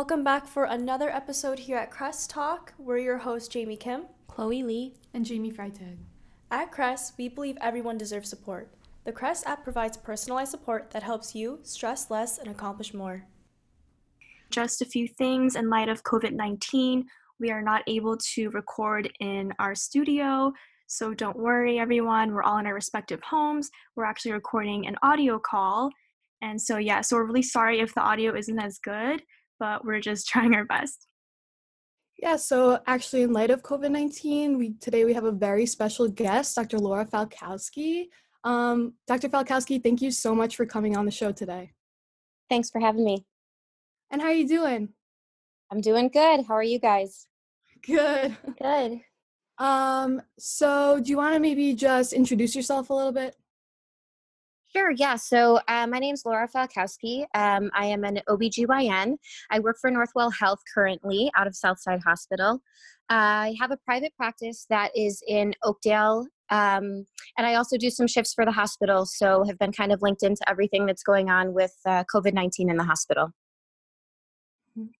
Welcome back for another episode here at Crest Talk. We're your hosts, Jamie Kim, Chloe Lee, and Jamie Freitag. At Crest, we believe everyone deserves support. The Crest app provides personalized support that helps you stress less and accomplish more. Just a few things in light of COVID 19, we are not able to record in our studio. So don't worry, everyone. We're all in our respective homes. We're actually recording an audio call. And so, yeah, so we're really sorry if the audio isn't as good but we're just trying our best. Yeah, so actually, in light of COVID 19, we, today we have a very special guest, Dr. Laura Falkowski. Um, Dr. Falkowski, thank you so much for coming on the show today. Thanks for having me. And how are you doing? I'm doing good. How are you guys? Good. Good. Um, so do you want to maybe just introduce yourself a little bit? Sure, yeah. So uh, my name is Laura Falkowski. Um, I am an OBGYN. I work for Northwell Health currently out of Southside Hospital. Uh, I have a private practice that is in Oakdale, um, and I also do some shifts for the hospital, so have been kind of linked into everything that's going on with uh, COVID 19 in the hospital. Mm-hmm.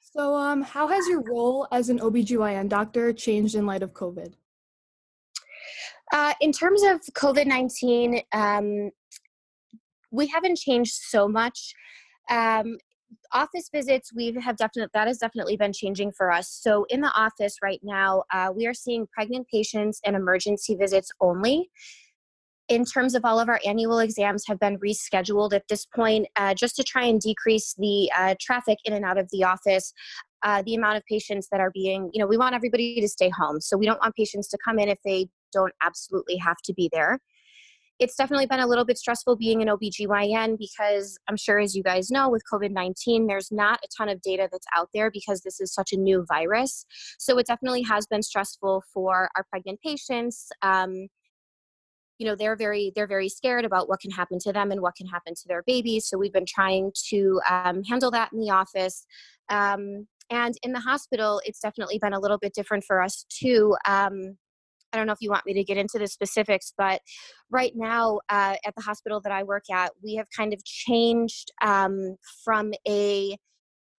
So, um, how has your role as an OBGYN doctor changed in light of COVID? Uh, in terms of COVID 19, um, we haven't changed so much. Um, office visits we have definitely that has definitely been changing for us. So in the office right now uh, we are seeing pregnant patients and emergency visits only. In terms of all of our annual exams have been rescheduled at this point uh, just to try and decrease the uh, traffic in and out of the office uh, the amount of patients that are being you know we want everybody to stay home. So we don't want patients to come in if they don't absolutely have to be there. It's definitely been a little bit stressful being an OBGYN because I'm sure, as you guys know, with COVID 19, there's not a ton of data that's out there because this is such a new virus. So it definitely has been stressful for our pregnant patients. Um, you know they're very they're very scared about what can happen to them and what can happen to their babies so we've been trying to um, handle that in the office um, and in the hospital it's definitely been a little bit different for us too um, I don't know if you want me to get into the specifics, but right now uh, at the hospital that I work at, we have kind of changed um, from a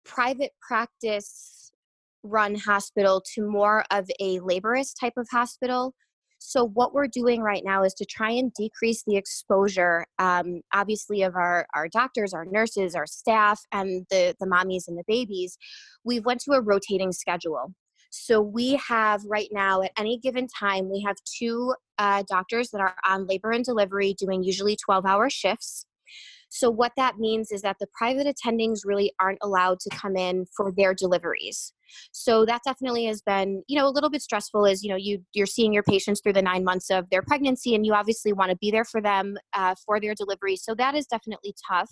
private practice run hospital to more of a laborist type of hospital. So, what we're doing right now is to try and decrease the exposure, um, obviously, of our, our doctors, our nurses, our staff, and the, the mommies and the babies. We've went to a rotating schedule. So we have right now, at any given time, we have two uh, doctors that are on labor and delivery doing usually 12 hour shifts. So what that means is that the private attendings really aren't allowed to come in for their deliveries. So that definitely has been, you know, a little bit stressful. As you know, you you're seeing your patients through the nine months of their pregnancy, and you obviously want to be there for them uh, for their delivery. So that is definitely tough.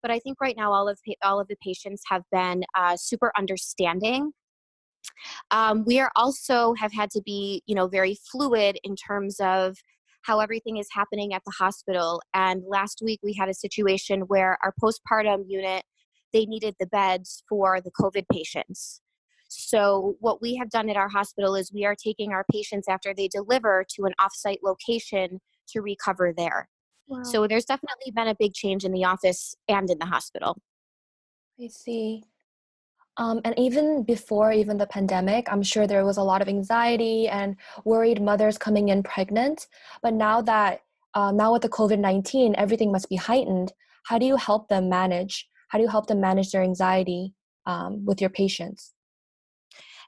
But I think right now all of all of the patients have been uh, super understanding um, we are also have had to be, you know, very fluid in terms of how everything is happening at the hospital. And last week we had a situation where our postpartum unit they needed the beds for the COVID patients. So what we have done at our hospital is we are taking our patients after they deliver to an offsite location to recover there. Wow. So there's definitely been a big change in the office and in the hospital. I see. Um, and even before even the pandemic, I'm sure there was a lot of anxiety and worried mothers coming in pregnant. But now that uh, now with the COVID nineteen, everything must be heightened. How do you help them manage? How do you help them manage their anxiety um, with your patients?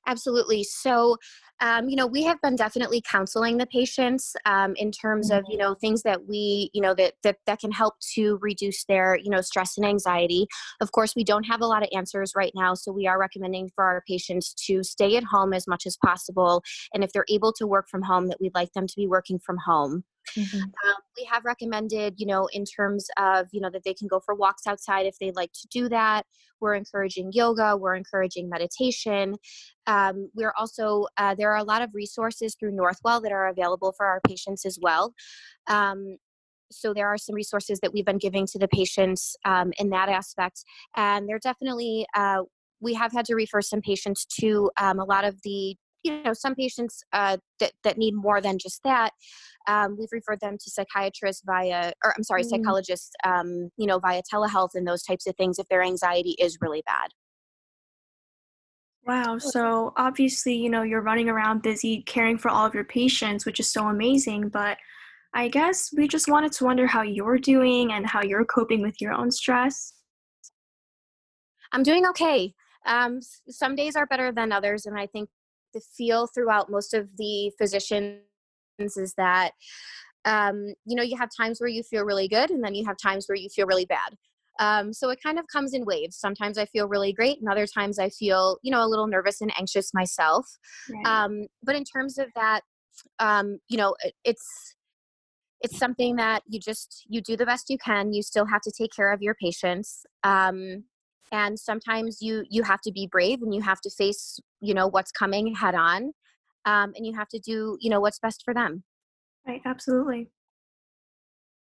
Absolutely. So, um, you know, we have been definitely counseling the patients um, in terms of, you know, things that we, you know, that, that that can help to reduce their, you know, stress and anxiety. Of course, we don't have a lot of answers right now, so we are recommending for our patients to stay at home as much as possible, and if they're able to work from home, that we'd like them to be working from home. Mm-hmm. Um, we have recommended, you know, in terms of, you know, that they can go for walks outside if they'd like to do that. We're encouraging yoga, we're encouraging meditation. Um, we're also, uh, there are a lot of resources through Northwell that are available for our patients as well. Um, so there are some resources that we've been giving to the patients um, in that aspect. And they're definitely, uh, we have had to refer some patients to um, a lot of the you know some patients uh, that, that need more than just that um, we've referred them to psychiatrists via or i'm sorry mm. psychologists um, you know via telehealth and those types of things if their anxiety is really bad Wow. So obviously, you know, you're running around busy caring for all of your patients, which is so amazing. But I guess we just wanted to wonder how you're doing and how you're coping with your own stress. I'm doing okay. Um, some days are better than others, and I think the feel throughout most of the physicians is that um, you know you have times where you feel really good, and then you have times where you feel really bad. Um, so it kind of comes in waves. Sometimes I feel really great, and other times I feel you know a little nervous and anxious myself. Right. Um, but in terms of that, um, you know, it, it's it's something that you just you do the best you can you still have to take care of your patients um, and sometimes you you have to be brave and you have to face you know what's coming head on um, and you have to do you know what's best for them. Right absolutely.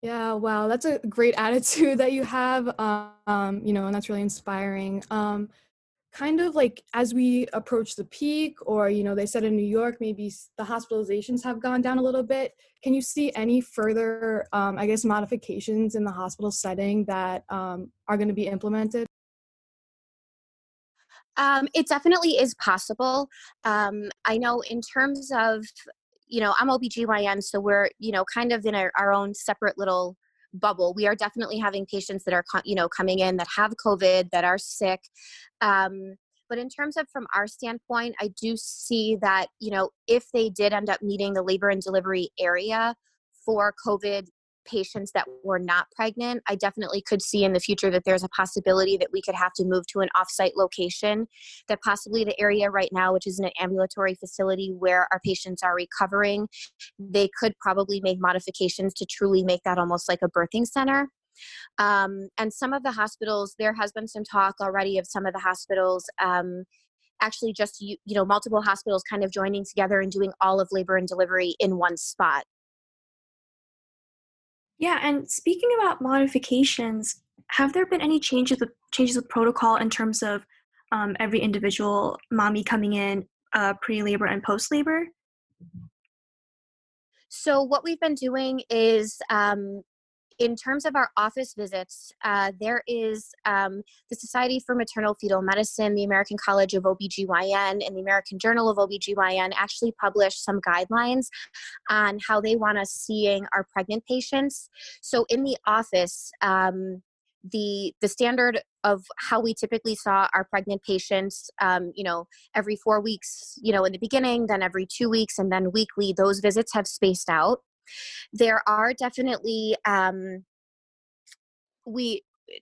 Yeah wow that's a great attitude that you have um, you know and that's really inspiring um, kind of like as we approach the peak or you know they said in new york maybe the hospitalizations have gone down a little bit can you see any further um, i guess modifications in the hospital setting that um, are going to be implemented um, it definitely is possible um, i know in terms of you know i'm obgyn so we're you know kind of in our, our own separate little bubble. We are definitely having patients that are, you know, coming in that have COVID, that are sick. Um, but in terms of from our standpoint, I do see that, you know, if they did end up needing the labor and delivery area for COVID patients that were not pregnant, I definitely could see in the future that there's a possibility that we could have to move to an offsite location. That possibly the area right now, which is an ambulatory facility where our patients are recovering, they could probably make modifications to truly make that almost like a birthing center. Um, and some of the hospitals, there has been some talk already of some of the hospitals. Um, actually just you, you know multiple hospitals kind of joining together and doing all of labor and delivery in one spot yeah, and speaking about modifications, have there been any changes with changes with protocol in terms of um, every individual mommy coming in uh, pre-labor and post-labor? So what we've been doing is um, in terms of our office visits, uh, there is um, the Society for Maternal Fetal Medicine, the American College of OBGYN, and the American Journal of OBGYN actually published some guidelines on how they want us seeing our pregnant patients. So in the office, um, the the standard of how we typically saw our pregnant patients um, you know every four weeks you know in the beginning then every two weeks and then weekly those visits have spaced out there are definitely um, we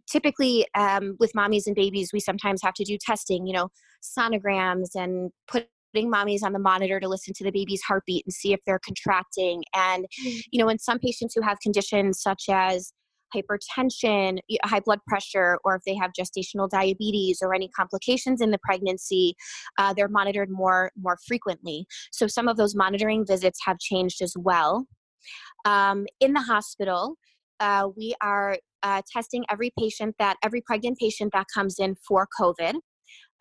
typically um, with mommies and babies we sometimes have to do testing you know sonograms and putting mommies on the monitor to listen to the baby's heartbeat and see if they're contracting and mm. you know in some patients who have conditions such as hypertension, high blood pressure, or if they have gestational diabetes or any complications in the pregnancy, uh, they're monitored more more frequently. So some of those monitoring visits have changed as well. Um, in the hospital, uh, we are uh, testing every patient that every pregnant patient that comes in for COVID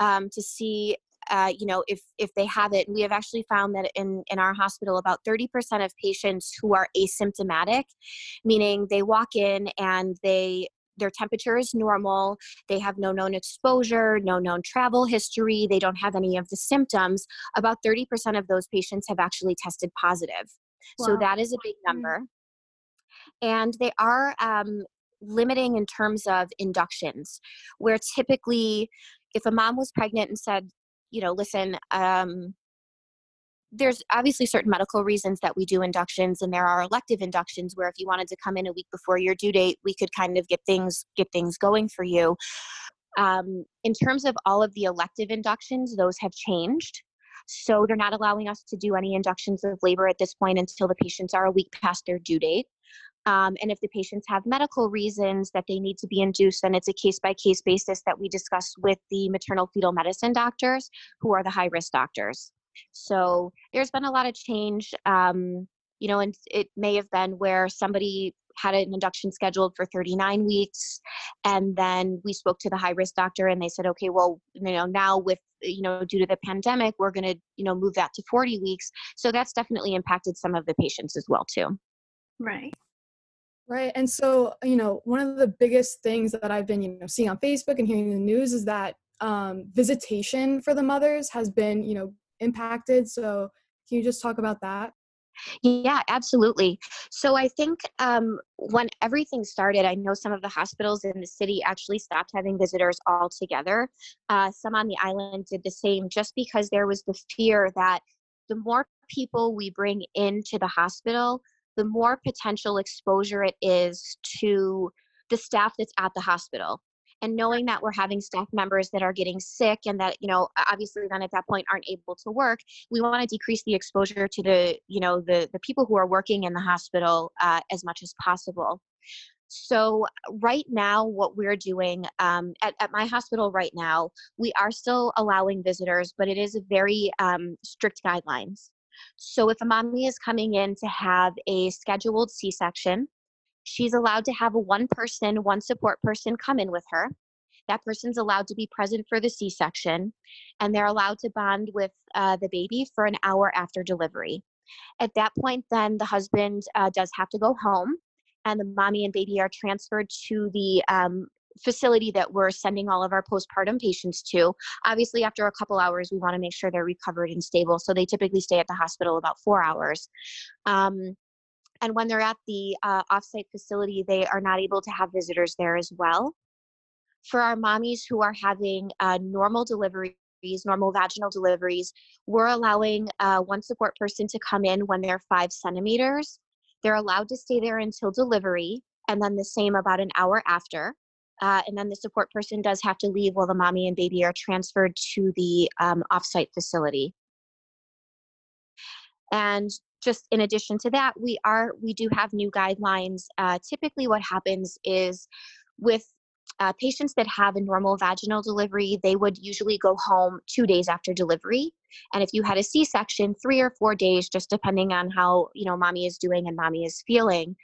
um, to see. Uh, you know, if if they have it, we have actually found that in in our hospital, about thirty percent of patients who are asymptomatic, meaning they walk in and they their temperature is normal, they have no known exposure, no known travel history, they don't have any of the symptoms, about 30% of those patients have actually tested positive. Wow. So that is a big mm-hmm. number. And they are um, limiting in terms of inductions, where typically, if a mom was pregnant and said, you know, listen, um, there's obviously certain medical reasons that we do inductions and there are elective inductions where if you wanted to come in a week before your due date we could kind of get things get things going for you um, in terms of all of the elective inductions those have changed so they're not allowing us to do any inductions of labor at this point until the patients are a week past their due date. Um, and if the patients have medical reasons that they need to be induced, then it's a case by case basis that we discuss with the maternal fetal medicine doctors, who are the high risk doctors. So there's been a lot of change. Um, you know, and it may have been where somebody had an induction scheduled for 39 weeks and then we spoke to the high risk doctor and they said okay well you know now with you know due to the pandemic we're going to you know move that to 40 weeks so that's definitely impacted some of the patients as well too right right and so you know one of the biggest things that i've been you know seeing on facebook and hearing in the news is that um, visitation for the mothers has been, you know, impacted. So can you just talk about that? Yeah, absolutely. So I think um, when everything started, I know some of the hospitals in the city actually stopped having visitors altogether. Uh, some on the island did the same just because there was the fear that the more people we bring into the hospital, the more potential exposure it is to the staff that's at the hospital and knowing that we're having staff members that are getting sick and that you know obviously then at that point aren't able to work we want to decrease the exposure to the you know the the people who are working in the hospital uh, as much as possible. So right now what we're doing um, at, at my hospital right now we are still allowing visitors but it is very um, strict guidelines. So if a mommy is coming in to have a scheduled c-section she's allowed to have one person, one support person come in with her. That person's allowed to be present for the C section, and they're allowed to bond with uh, the baby for an hour after delivery. At that point, then the husband uh, does have to go home, and the mommy and baby are transferred to the um, facility that we're sending all of our postpartum patients to. Obviously, after a couple hours, we want to make sure they're recovered and stable. So they typically stay at the hospital about four hours. Um, and when they're at the uh, offsite facility, they are not able to have visitors there as well. For our mommies who are having uh, normal deliveries, normal vaginal deliveries, we're allowing uh, one support person to come in when they're five centimeters. They're allowed to stay there until delivery, and then the same about an hour after. Uh, and then the support person does have to leave while the mommy and baby are transferred to the um, offsite facility. And just in addition to that, we are we do have new guidelines. Uh, typically, what happens is with uh, patients that have a normal vaginal delivery, they would usually go home two days after delivery. And if you had a C-section, three or four days, just depending on how you know mommy is doing and mommy is feeling.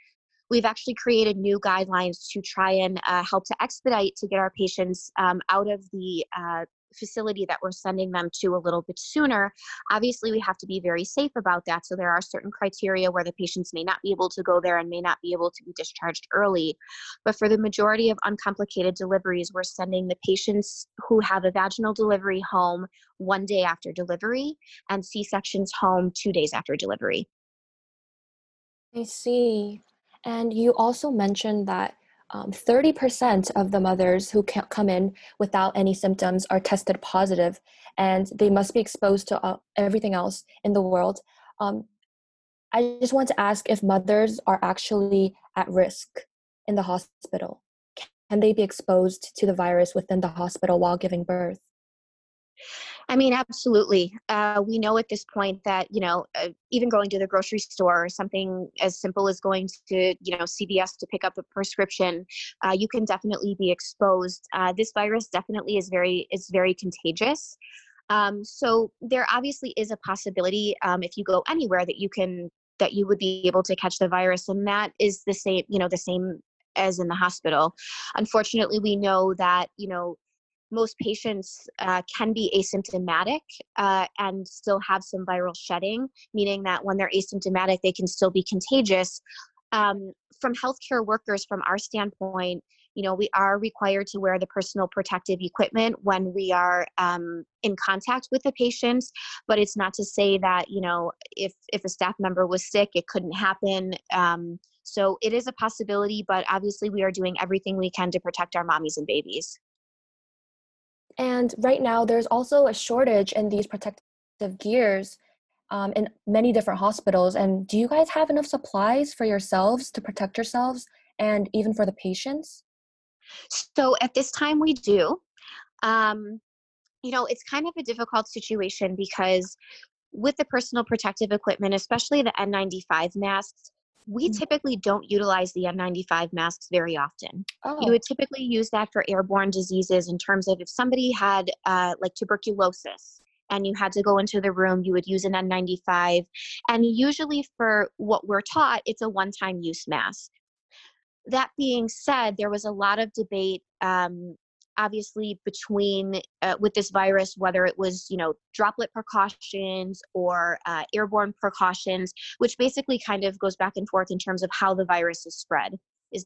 We've actually created new guidelines to try and uh, help to expedite to get our patients um, out of the uh, facility that we're sending them to a little bit sooner, obviously we have to be very safe about that. So there are certain criteria where the patients may not be able to go there and may not be able to be discharged early. But for the majority of uncomplicated deliveries, we're sending the patients who have a vaginal delivery home one day after delivery and C sections home two days after delivery. I see. And you also mentioned that um, 30% of the mothers who come in without any symptoms are tested positive and they must be exposed to uh, everything else in the world. Um, I just want to ask if mothers are actually at risk in the hospital. Can they be exposed to the virus within the hospital while giving birth? I mean, absolutely. Uh, we know at this point that, you know, uh, even going to the grocery store or something as simple as going to, you know, CVS to pick up a prescription, uh, you can definitely be exposed. Uh, this virus definitely is very, is very contagious. Um, so there obviously is a possibility um, if you go anywhere that you can, that you would be able to catch the virus. And that is the same, you know, the same as in the hospital. Unfortunately, we know that, you know, most patients uh, can be asymptomatic uh, and still have some viral shedding, meaning that when they're asymptomatic, they can still be contagious. Um, from healthcare workers, from our standpoint, you know, we are required to wear the personal protective equipment when we are um, in contact with the patients, but it's not to say that, you know, if, if a staff member was sick, it couldn't happen. Um, so it is a possibility, but obviously we are doing everything we can to protect our mommies and babies. And right now, there's also a shortage in these protective gears um, in many different hospitals. And do you guys have enough supplies for yourselves to protect yourselves and even for the patients? So at this time, we do. Um, you know, it's kind of a difficult situation because with the personal protective equipment, especially the N95 masks, we mm. typically don't utilize the N95 masks very often. Oh. You would typically use that for airborne diseases in terms of if somebody had uh, like tuberculosis and you had to go into the room, you would use an N95. And usually, for what we're taught, it's a one time use mask. That being said, there was a lot of debate um, obviously between uh, with this virus whether it was you know droplet precautions or uh, airborne precautions which basically kind of goes back and forth in terms of how the virus is spread. Is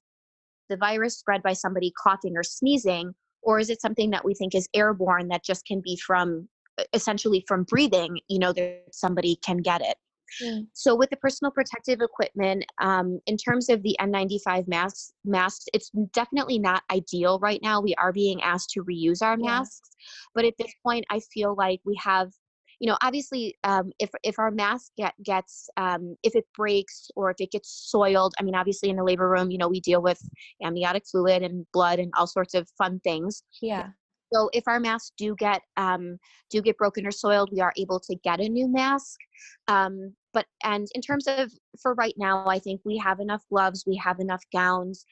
the virus spread by somebody coughing or sneezing or is it something that we think is airborne that just can be from essentially from breathing you know that somebody can get it mm. so with the personal protective equipment um, in terms of the n95 masks masks it's definitely not ideal right now we are being asked to reuse our masks yeah. but at this point i feel like we have you know obviously um, if if our mask get, gets um, if it breaks or if it gets soiled i mean obviously in the labor room you know we deal with amniotic fluid and blood and all sorts of fun things yeah so if our masks do get um, do get broken or soiled we are able to get a new mask um, but and in terms of for right now i think we have enough gloves we have enough gowns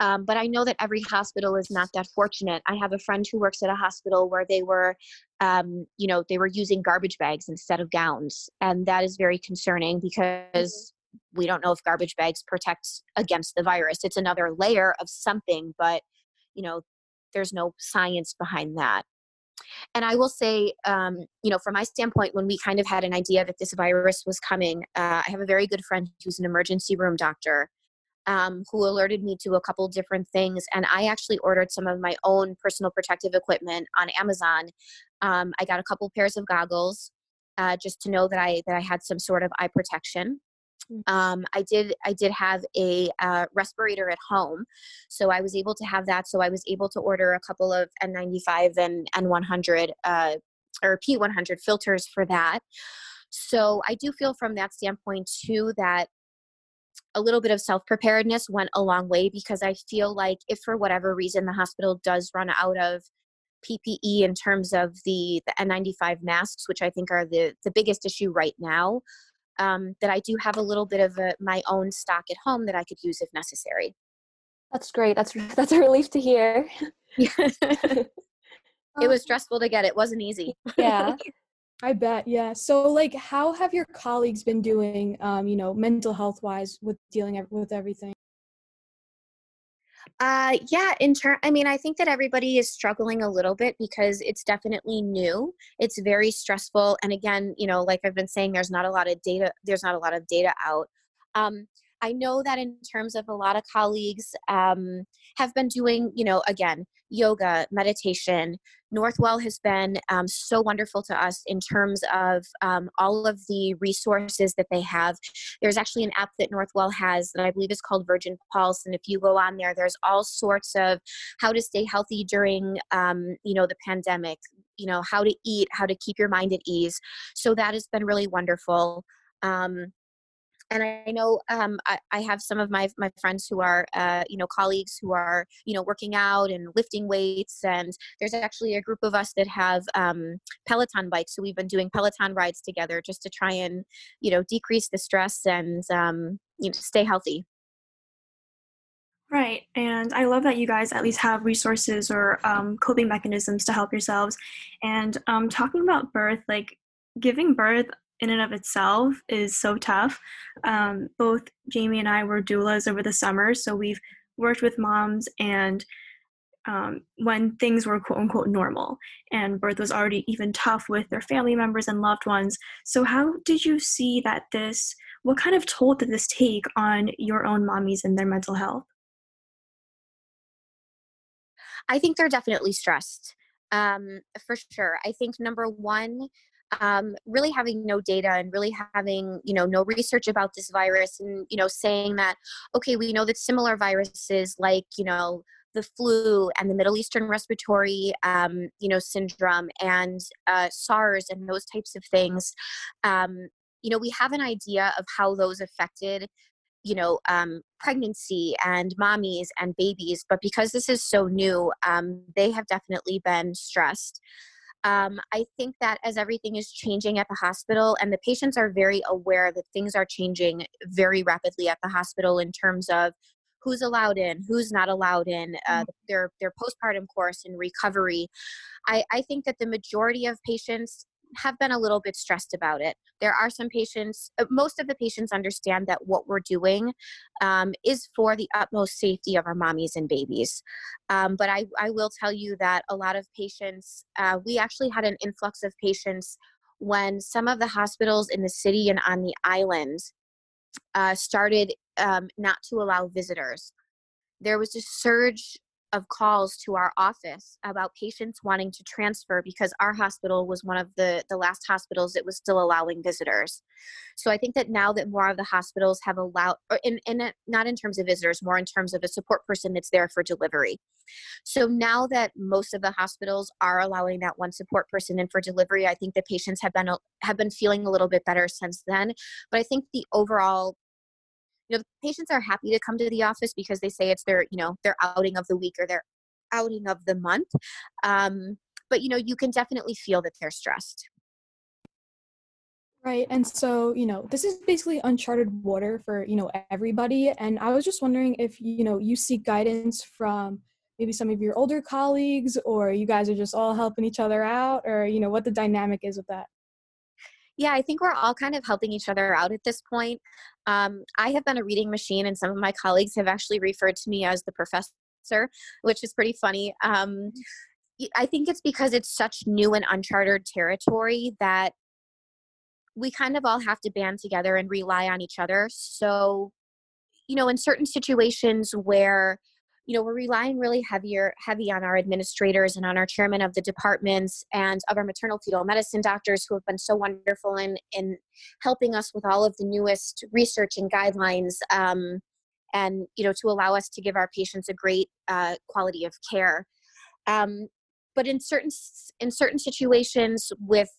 um, but I know that every hospital is not that fortunate. I have a friend who works at a hospital where they were, um, you know, they were using garbage bags instead of gowns, and that is very concerning because mm-hmm. we don't know if garbage bags protect against the virus. It's another layer of something, but you know, there's no science behind that. And I will say, um, you know, from my standpoint, when we kind of had an idea that this virus was coming, uh, I have a very good friend who's an emergency room doctor um, who alerted me to a couple different things. And I actually ordered some of my own personal protective equipment on Amazon. Um, I got a couple pairs of goggles uh, just to know that I that I had some sort of eye protection. Mm. Um, I did I did have a uh, respirator at home, so I was able to have that. So I was able to order a couple of N95 and N100 uh, or P100 filters for that. So I do feel from that standpoint too that a little bit of self preparedness went a long way because I feel like if for whatever reason the hospital does run out of PPE in terms of the the N95 masks, which I think are the the biggest issue right now, um, that I do have a little bit of a, my own stock at home that I could use if necessary. That's great. That's that's a relief to hear. it was stressful to get. It wasn't easy. Yeah. I bet, yeah. So, like, how have your colleagues been doing, um, you know, mental health wise with dealing with everything? Uh, yeah, in turn, I mean, I think that everybody is struggling a little bit because it's definitely new. It's very stressful. And again, you know, like I've been saying, there's not a lot of data, there's not a lot of data out. Um, I know that in terms of a lot of colleagues um, have been doing, you know, again, yoga, meditation. Northwell has been um, so wonderful to us in terms of um, all of the resources that they have. There's actually an app that Northwell has that I believe is called Virgin Pulse, and if you go on there, there's all sorts of how to stay healthy during, um, you know, the pandemic. You know, how to eat, how to keep your mind at ease. So that has been really wonderful. Um, and I know um, I, I, have some of my my friends who are uh, you know colleagues who are you know working out and lifting weights, and there's actually a group of us that have um, Peloton bikes, so we've been doing Peloton rides together just to try and you know decrease the stress and um, you know stay healthy. Right, and I love that you guys at least have resources or um, coping mechanisms to help yourselves. And um, talking about birth, like giving birth in and of itself is so tough. Um, both Jamie and I were doulas over the summer, so we've worked with moms and um, when things were quote unquote normal and birth was already even tough with their family members and loved ones. So, how did you see that this, what kind of toll did this take on your own mommies and their mental health? I think they're definitely stressed um, for sure. I think number one, um, really having no data and really having you know no research about this virus and you know saying that okay we know that similar viruses like you know the flu and the middle eastern respiratory um, you know syndrome and uh, sars and those types of things um, you know we have an idea of how those affected you know um, pregnancy and mommies and babies but because this is so new um, they have definitely been stressed um, I think that as everything is changing at the hospital, and the patients are very aware that things are changing very rapidly at the hospital in terms of who's allowed in, who's not allowed in, uh, mm. their their postpartum course and recovery. I, I think that the majority of patients have been a little bit stressed about it. There are some patients, uh, most of the patients understand that what we're doing um, is for the utmost safety of our mommies and babies. Um, but I, I will tell you that a lot of patients, uh, we actually had an influx of patients when some of the hospitals in the city and on the island uh, started um, not to allow visitors. There was a surge of calls to our office about patients wanting to transfer because our hospital was one of the the last hospitals that was still allowing visitors. So i think that now that more of the hospitals have allowed or in, in not in terms of visitors more in terms of a support person that's there for delivery. So now that most of the hospitals are allowing that one support person in for delivery i think the patients have been have been feeling a little bit better since then. But i think the overall you know the patients are happy to come to the office because they say it's their you know their outing of the week or their outing of the month um, but you know you can definitely feel that they're stressed. Right and so you know this is basically uncharted water for you know everybody and i was just wondering if you know you seek guidance from maybe some of your older colleagues or you guys are just all helping each other out or you know what the dynamic is with that yeah, I think we're all kind of helping each other out at this point. Um, I have been a reading machine, and some of my colleagues have actually referred to me as the professor, which is pretty funny. Um, I think it's because it's such new and uncharted territory that we kind of all have to band together and rely on each other. So, you know, in certain situations where you know we're relying really heavier heavy on our administrators and on our chairman of the departments and of our maternal fetal medicine doctors who have been so wonderful in in helping us with all of the newest research and guidelines um, and you know to allow us to give our patients a great uh, quality of care. Um, but in certain in certain situations with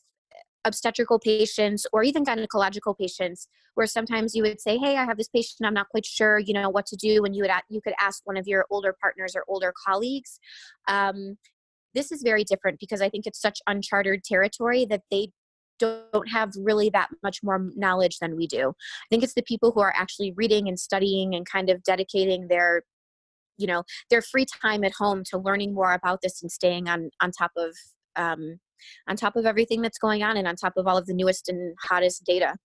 obstetrical patients or even gynecological patients where sometimes you would say hey i have this patient i'm not quite sure you know what to do and you would you could ask one of your older partners or older colleagues. Um, this is very different because i think it's such uncharted territory that they don't have really that much more knowledge than we do. I think it's the people who are actually reading and studying and kind of dedicating their you know their free time at home to learning more about this and staying on on top of um, on top of everything that's going on and on top of all of the newest and hottest data.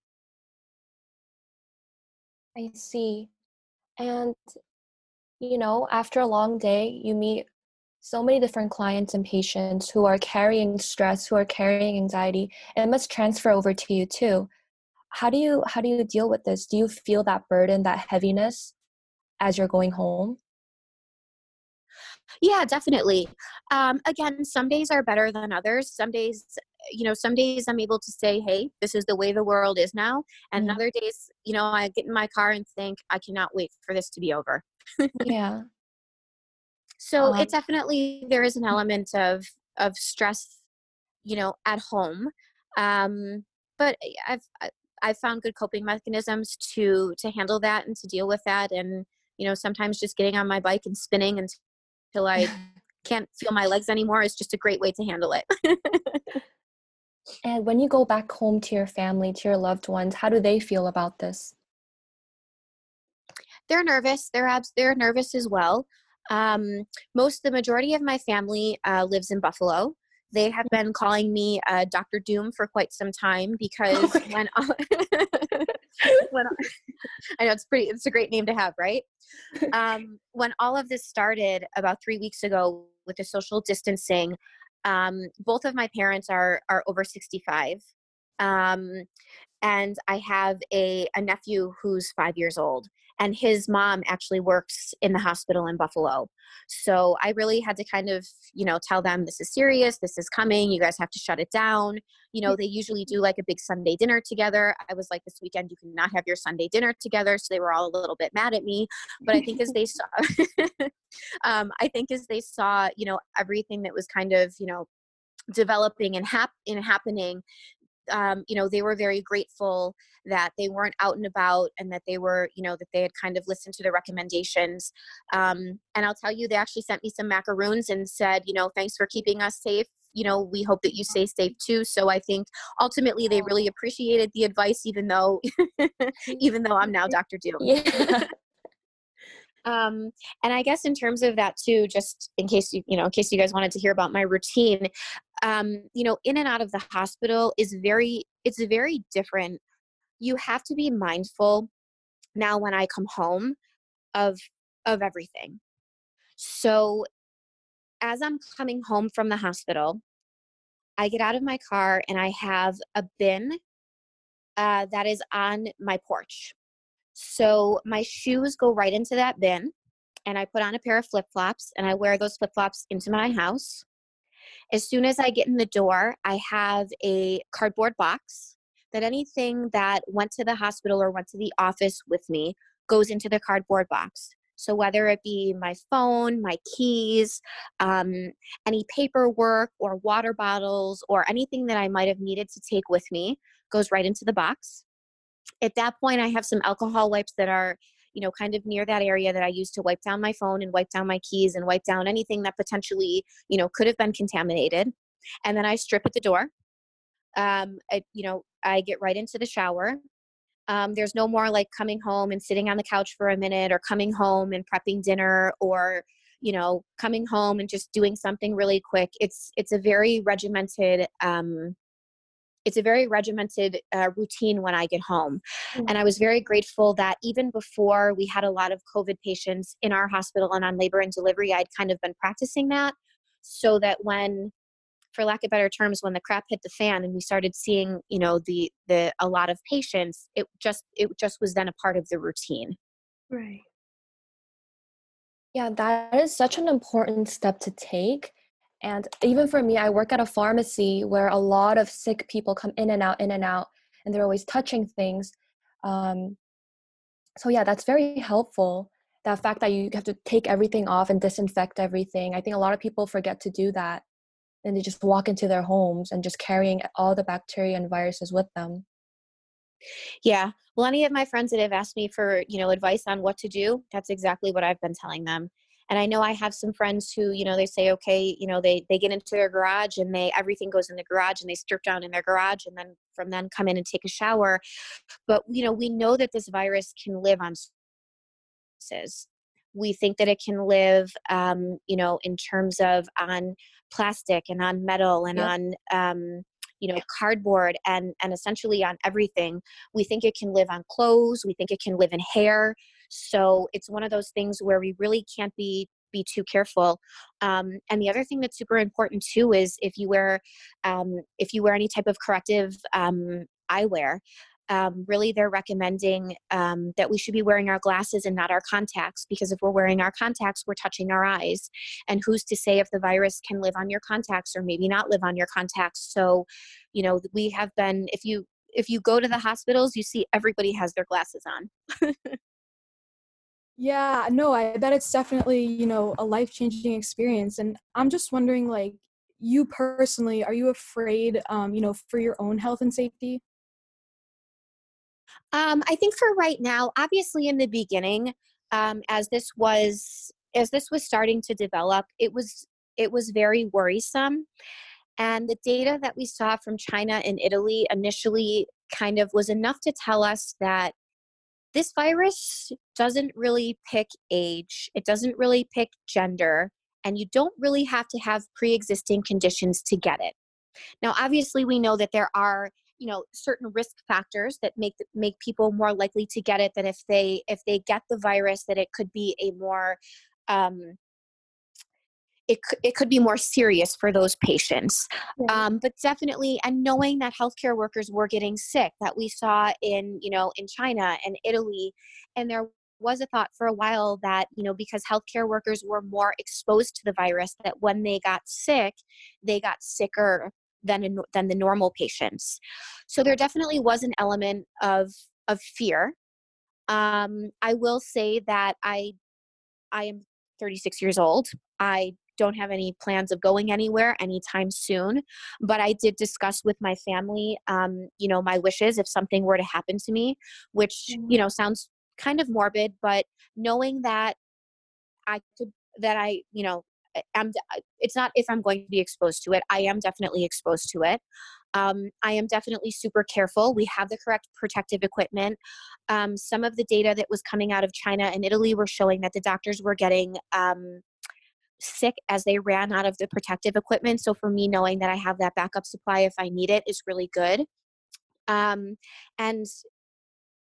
I see. And, you know, after a long day, you meet so many different clients and patients who are carrying stress, who are carrying anxiety, and it must transfer over to you too. How do you how do you deal with this? Do you feel that burden, that heaviness as you're going home? Yeah, definitely. Um, again, some days are better than others. Some days, you know, some days I'm able to say, hey, this is the way the world is now. And mm-hmm. other days, you know, I get in my car and think, I cannot wait for this to be over. yeah. So um, it definitely, there is an element of, of stress, you know, at home. Um, but I've, I've found good coping mechanisms to, to handle that and to deal with that. And, you know, sometimes just getting on my bike and spinning and till I can't feel my legs anymore is just a great way to handle it. and when you go back home to your family, to your loved ones, how do they feel about this? They're nervous. They're abs- they're nervous as well. Um, most the majority of my family uh, lives in Buffalo. They have been calling me uh, Dr. Doom for quite some time because oh when when I know it's pretty it's a great name to have, right? Um, when all of this started about three weeks ago with the social distancing, um, both of my parents are are over 65. Um, and I have a, a nephew who's five years old and his mom actually works in the hospital in Buffalo. So I really had to kind of, you know, tell them this is serious, this is coming, you guys have to shut it down. You know, they usually do like a big Sunday dinner together. I was like, this weekend you cannot have your Sunday dinner together. So they were all a little bit mad at me. But I think as they saw, um, I think as they saw, you know, everything that was kind of, you know, developing and hap- and happening um, you know they were very grateful that they weren't out and about and that they were you know that they had kind of listened to the recommendations um, and i'll tell you they actually sent me some macaroons and said you know thanks for keeping us safe. You know we hope that you stay safe too. So i think ultimately they really appreciated the advice even though even though i'm now dr doom. Yeah. um and i guess in terms of that too just in case you you know in case you guys wanted to hear about my routine um, you know, in and out of the hospital is very, it's very different. You have to be mindful now when I come home of, of everything. So as I'm coming home from the hospital, I get out of my car and I have a bin uh, that is on my porch. So my shoes go right into that bin. and I put on a pair of flip flops and I wear those flip flops into my house. As soon as I get in the door, I have a cardboard box that anything that went to the hospital or went to the office with me goes into the cardboard box. So whether it be my phone, my keys, um, any paperwork or water bottles or anything that I might have needed to take with me goes right into the box. At that point, I have some alcohol wipes that are you know, kind of near that area that I use to wipe down my phone and wipe down my keys and wipe down anything that potentially, you know, could have been contaminated. And then I strip at the door. Um, I, you know, I get right into the shower. Um, there's no more like coming home and sitting on the couch for a minute or coming home and prepping dinner or you know coming home and just doing something really quick it's it's a very regimented um, it's a very regimented uh, routine when I get home. Mm-hmm. And I was very grateful that even before we had a lot of COVID patients in our hospital and on labor and delivery, I'd kind of been practicing that so that when for lack of better terms when the crap hit the fan and we started seeing you know the the a lot of patients it just it just was then a part of the routine right yeah that is such an important step to take and even for me, I work at a pharmacy where a lot of sick people come in and out, in and out, and they're always touching things. Um, so, yeah, that's very helpful. That fact that you have to take everything off and disinfect everything. I think a lot of people forget to do that. And they just walk into their homes and just carrying all the bacteria and viruses with them. Yeah. Well, any of my friends that have asked me for, you know, advice on what to do, that's exactly what I've been telling them and i know i have some friends who you know they say okay you know they they get into their garage and they everything goes in the garage and they strip down in their garage and then from then come in and take a shower. But you know we know that this virus can live on surfaces we think that it can live um, you know in terms of on plastic and on metal and yep. on um, you know cardboard and and essentially on everything. We think it can live on clothes we think it can live in hair so it's one of those things where we really can't be be too careful. Um, and the other thing that's super important too is if you wear um, if you wear any type of corrective um, eyewear. Um, really, they're recommending um, that we should be wearing our glasses and not our contacts because if we're wearing our contacts, we're touching our eyes. And who's to say if the virus can live on your contacts or maybe not live on your contacts? So, you know, we have been, if you if you go to the hospitals, you see everybody has their glasses on. Yeah, no, I bet it's definitely, you know, a life-changing experience. And I'm just wondering, like, you personally, are you afraid, um, you know, for your own health and safety? Um, I think for right now, obviously in the beginning, um, as this was as this was starting to develop, it was it was very worrisome. And the data that we saw from China and Italy initially kind of was enough to tell us that this virus doesn't really pick age, it doesn't really pick gender, and you don't really have to have pre existing conditions to get it. Now, obviously, we know that there are you know certain risk factors that make make people more likely to get it than if they if they get the virus that it could be a more um, it, it could be more serious for those patients. Um, but definitely, and knowing that healthcare workers were getting sick, that we saw in, you know, in China and Italy, and there was a thought for a while that, you know, because healthcare workers were more exposed to the virus, that when they got sick, they got sicker than, than the normal patients. So there definitely was an element of, of fear. Um, I will say that I, I am 36 years old. I don't have any plans of going anywhere anytime soon. But I did discuss with my family, um, you know, my wishes if something were to happen to me, which, you mm-hmm. know, sounds kind of morbid, but knowing that I could, that I, you know, I'm, it's not if I'm going to be exposed to it. I am definitely exposed to it. Um, I am definitely super careful. We have the correct protective equipment. Um, some of the data that was coming out of China and Italy were showing that the doctors were getting um, sick as they ran out of the protective equipment. So for me, knowing that I have that backup supply if I need it is really good. Um, and,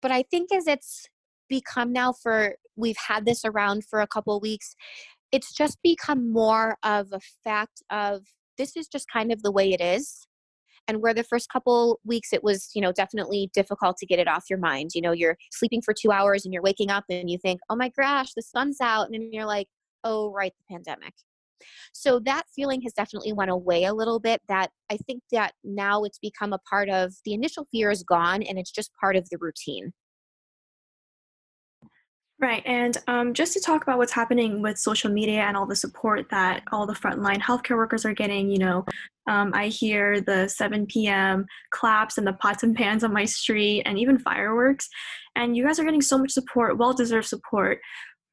but I think as it's become now for, we've had this around for a couple weeks, it's just become more of a fact of this is just kind of the way it is. and where the first couple weeks it was you know definitely difficult to get it off your mind you know you're sleeping for two hours and you're waking up and you think oh my gosh the sun's out and then you're like oh right the pandemic so that feeling has definitely went away a little bit that i think that now it's become a part of the initial fear is gone and it's just part of the routine Right. And um, just to talk about what's happening with social media and all the support that all the frontline healthcare workers are getting, you know, um, I hear the 7 p.m. claps and the pots and pans on my street and even fireworks. And you guys are getting so much support, well deserved support.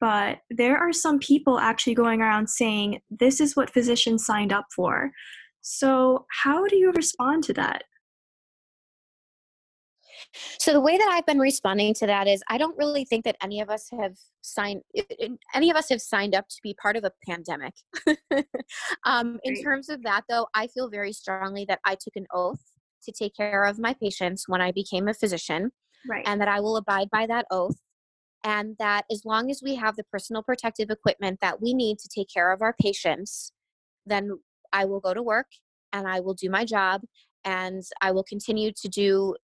But there are some people actually going around saying, this is what physicians signed up for. So, how do you respond to that? So the way that I've been responding to that is I don't really think that any of us have signed any of us have signed up to be part of a pandemic. um, in terms of that though, I feel very strongly that I took an oath to take care of my patients when I became a physician. Right. And that I will abide by that oath. And that as long as we have the personal protective equipment that we need to take care of our patients, then I will go to work and I will do my job and I will continue to do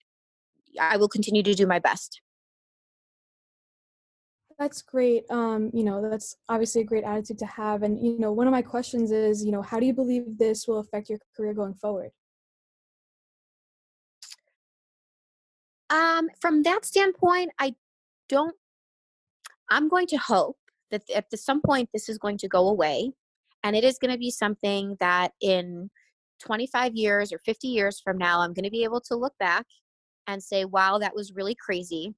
I will continue to do my best. That's great. Um, you know, that's obviously a great attitude to have. And, you know, one of my questions is, you know, how do you believe this will affect your career going forward? Um, from that standpoint, I don't, I'm going to hope that at some point this is going to go away and it is going to be something that in 25 years or 50 years from now, I'm going to be able to look back and say, wow, that was really crazy.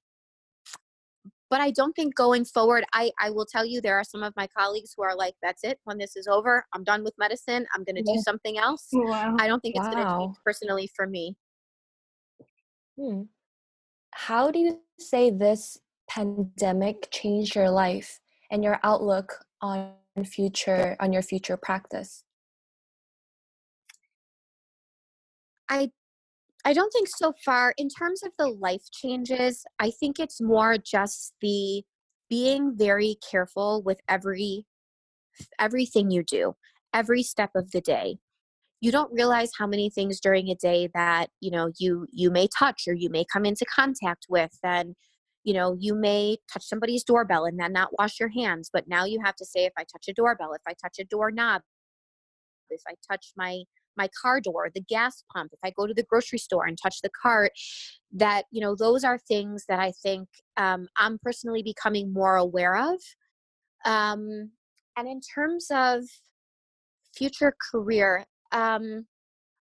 But I don't think going forward, I, I will tell you, there are some of my colleagues who are like, that's it. When this is over, I'm done with medicine. I'm going to yeah. do something else. Wow. I don't think it's wow. going to change personally for me. Hmm. How do you say this pandemic changed your life and your outlook on future on your future practice? I I don't think so far. In terms of the life changes, I think it's more just the being very careful with every everything you do, every step of the day. You don't realize how many things during a day that, you know, you you may touch or you may come into contact with and you know, you may touch somebody's doorbell and then not wash your hands, but now you have to say if I touch a doorbell, if I touch a doorknob, if I touch my my car door, the gas pump, if I go to the grocery store and touch the cart, that, you know, those are things that I think um, I'm personally becoming more aware of. Um, and in terms of future career, um,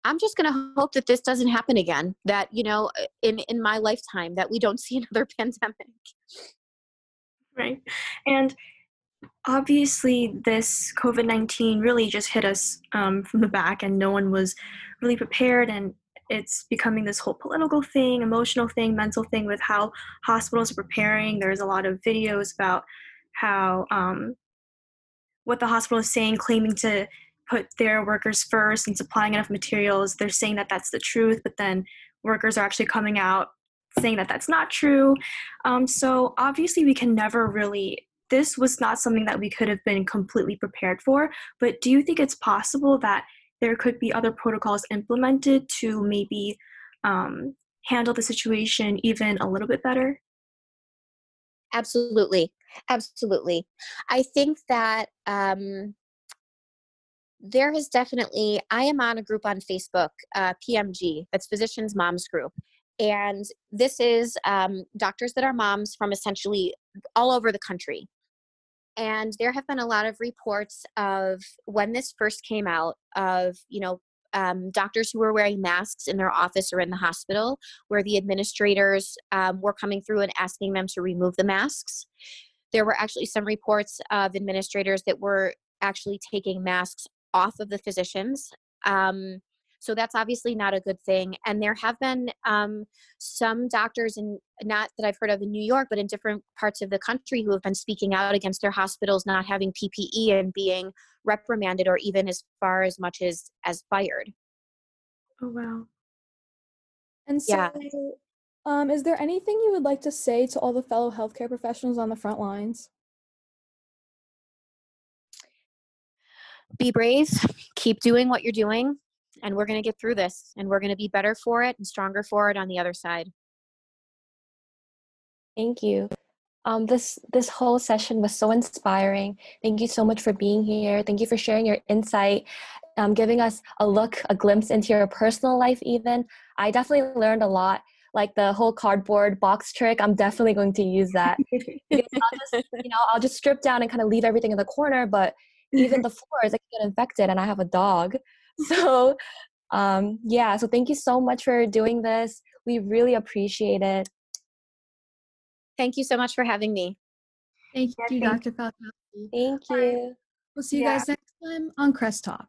I'm just going to hope that this doesn't happen again. That you know, in in my lifetime, that we don't see another pandemic. Right, and obviously this covid-19 really just hit us um, from the back and no one was really prepared and it's becoming this whole political thing emotional thing mental thing with how hospitals are preparing there's a lot of videos about how um, what the hospital is saying claiming to put their workers first and supplying enough materials they're saying that that's the truth but then workers are actually coming out saying that that's not true um, so obviously we can never really this was not something that we could have been completely prepared for. But do you think it's possible that there could be other protocols implemented to maybe um, handle the situation even a little bit better? Absolutely. Absolutely. I think that um, there has definitely, I am on a group on Facebook, uh, PMG, that's Physicians Moms Group. And this is um, doctors that are moms from essentially all over the country. And there have been a lot of reports of when this first came out of, you know, um, doctors who were wearing masks in their office or in the hospital, where the administrators um, were coming through and asking them to remove the masks. There were actually some reports of administrators that were actually taking masks off of the physicians. Um, so that's obviously not a good thing. And there have been um, some doctors, and not that I've heard of in New York, but in different parts of the country, who have been speaking out against their hospitals not having PPE and being reprimanded, or even as far as much as as fired. Oh wow! And so, yeah. um, is there anything you would like to say to all the fellow healthcare professionals on the front lines? Be brave. Keep doing what you're doing and we're going to get through this and we're going to be better for it and stronger for it on the other side. Thank you. Um, this this whole session was so inspiring. Thank you so much for being here. Thank you for sharing your insight, um, giving us a look, a glimpse into your personal life. Even I definitely learned a lot. Like the whole cardboard box trick, I'm definitely going to use that. I'll just, you know, I'll just strip down and kind of leave everything in the corner. But even the floors, I can get infected, and I have a dog. So, um, yeah. So thank you so much for doing this. We really appreciate it. Thank you so much for having me. Thank Yeah, you, thank- Dr. Falkowski. Thank All right. you. We'll see you Yeah. guys next time on Crest Talk.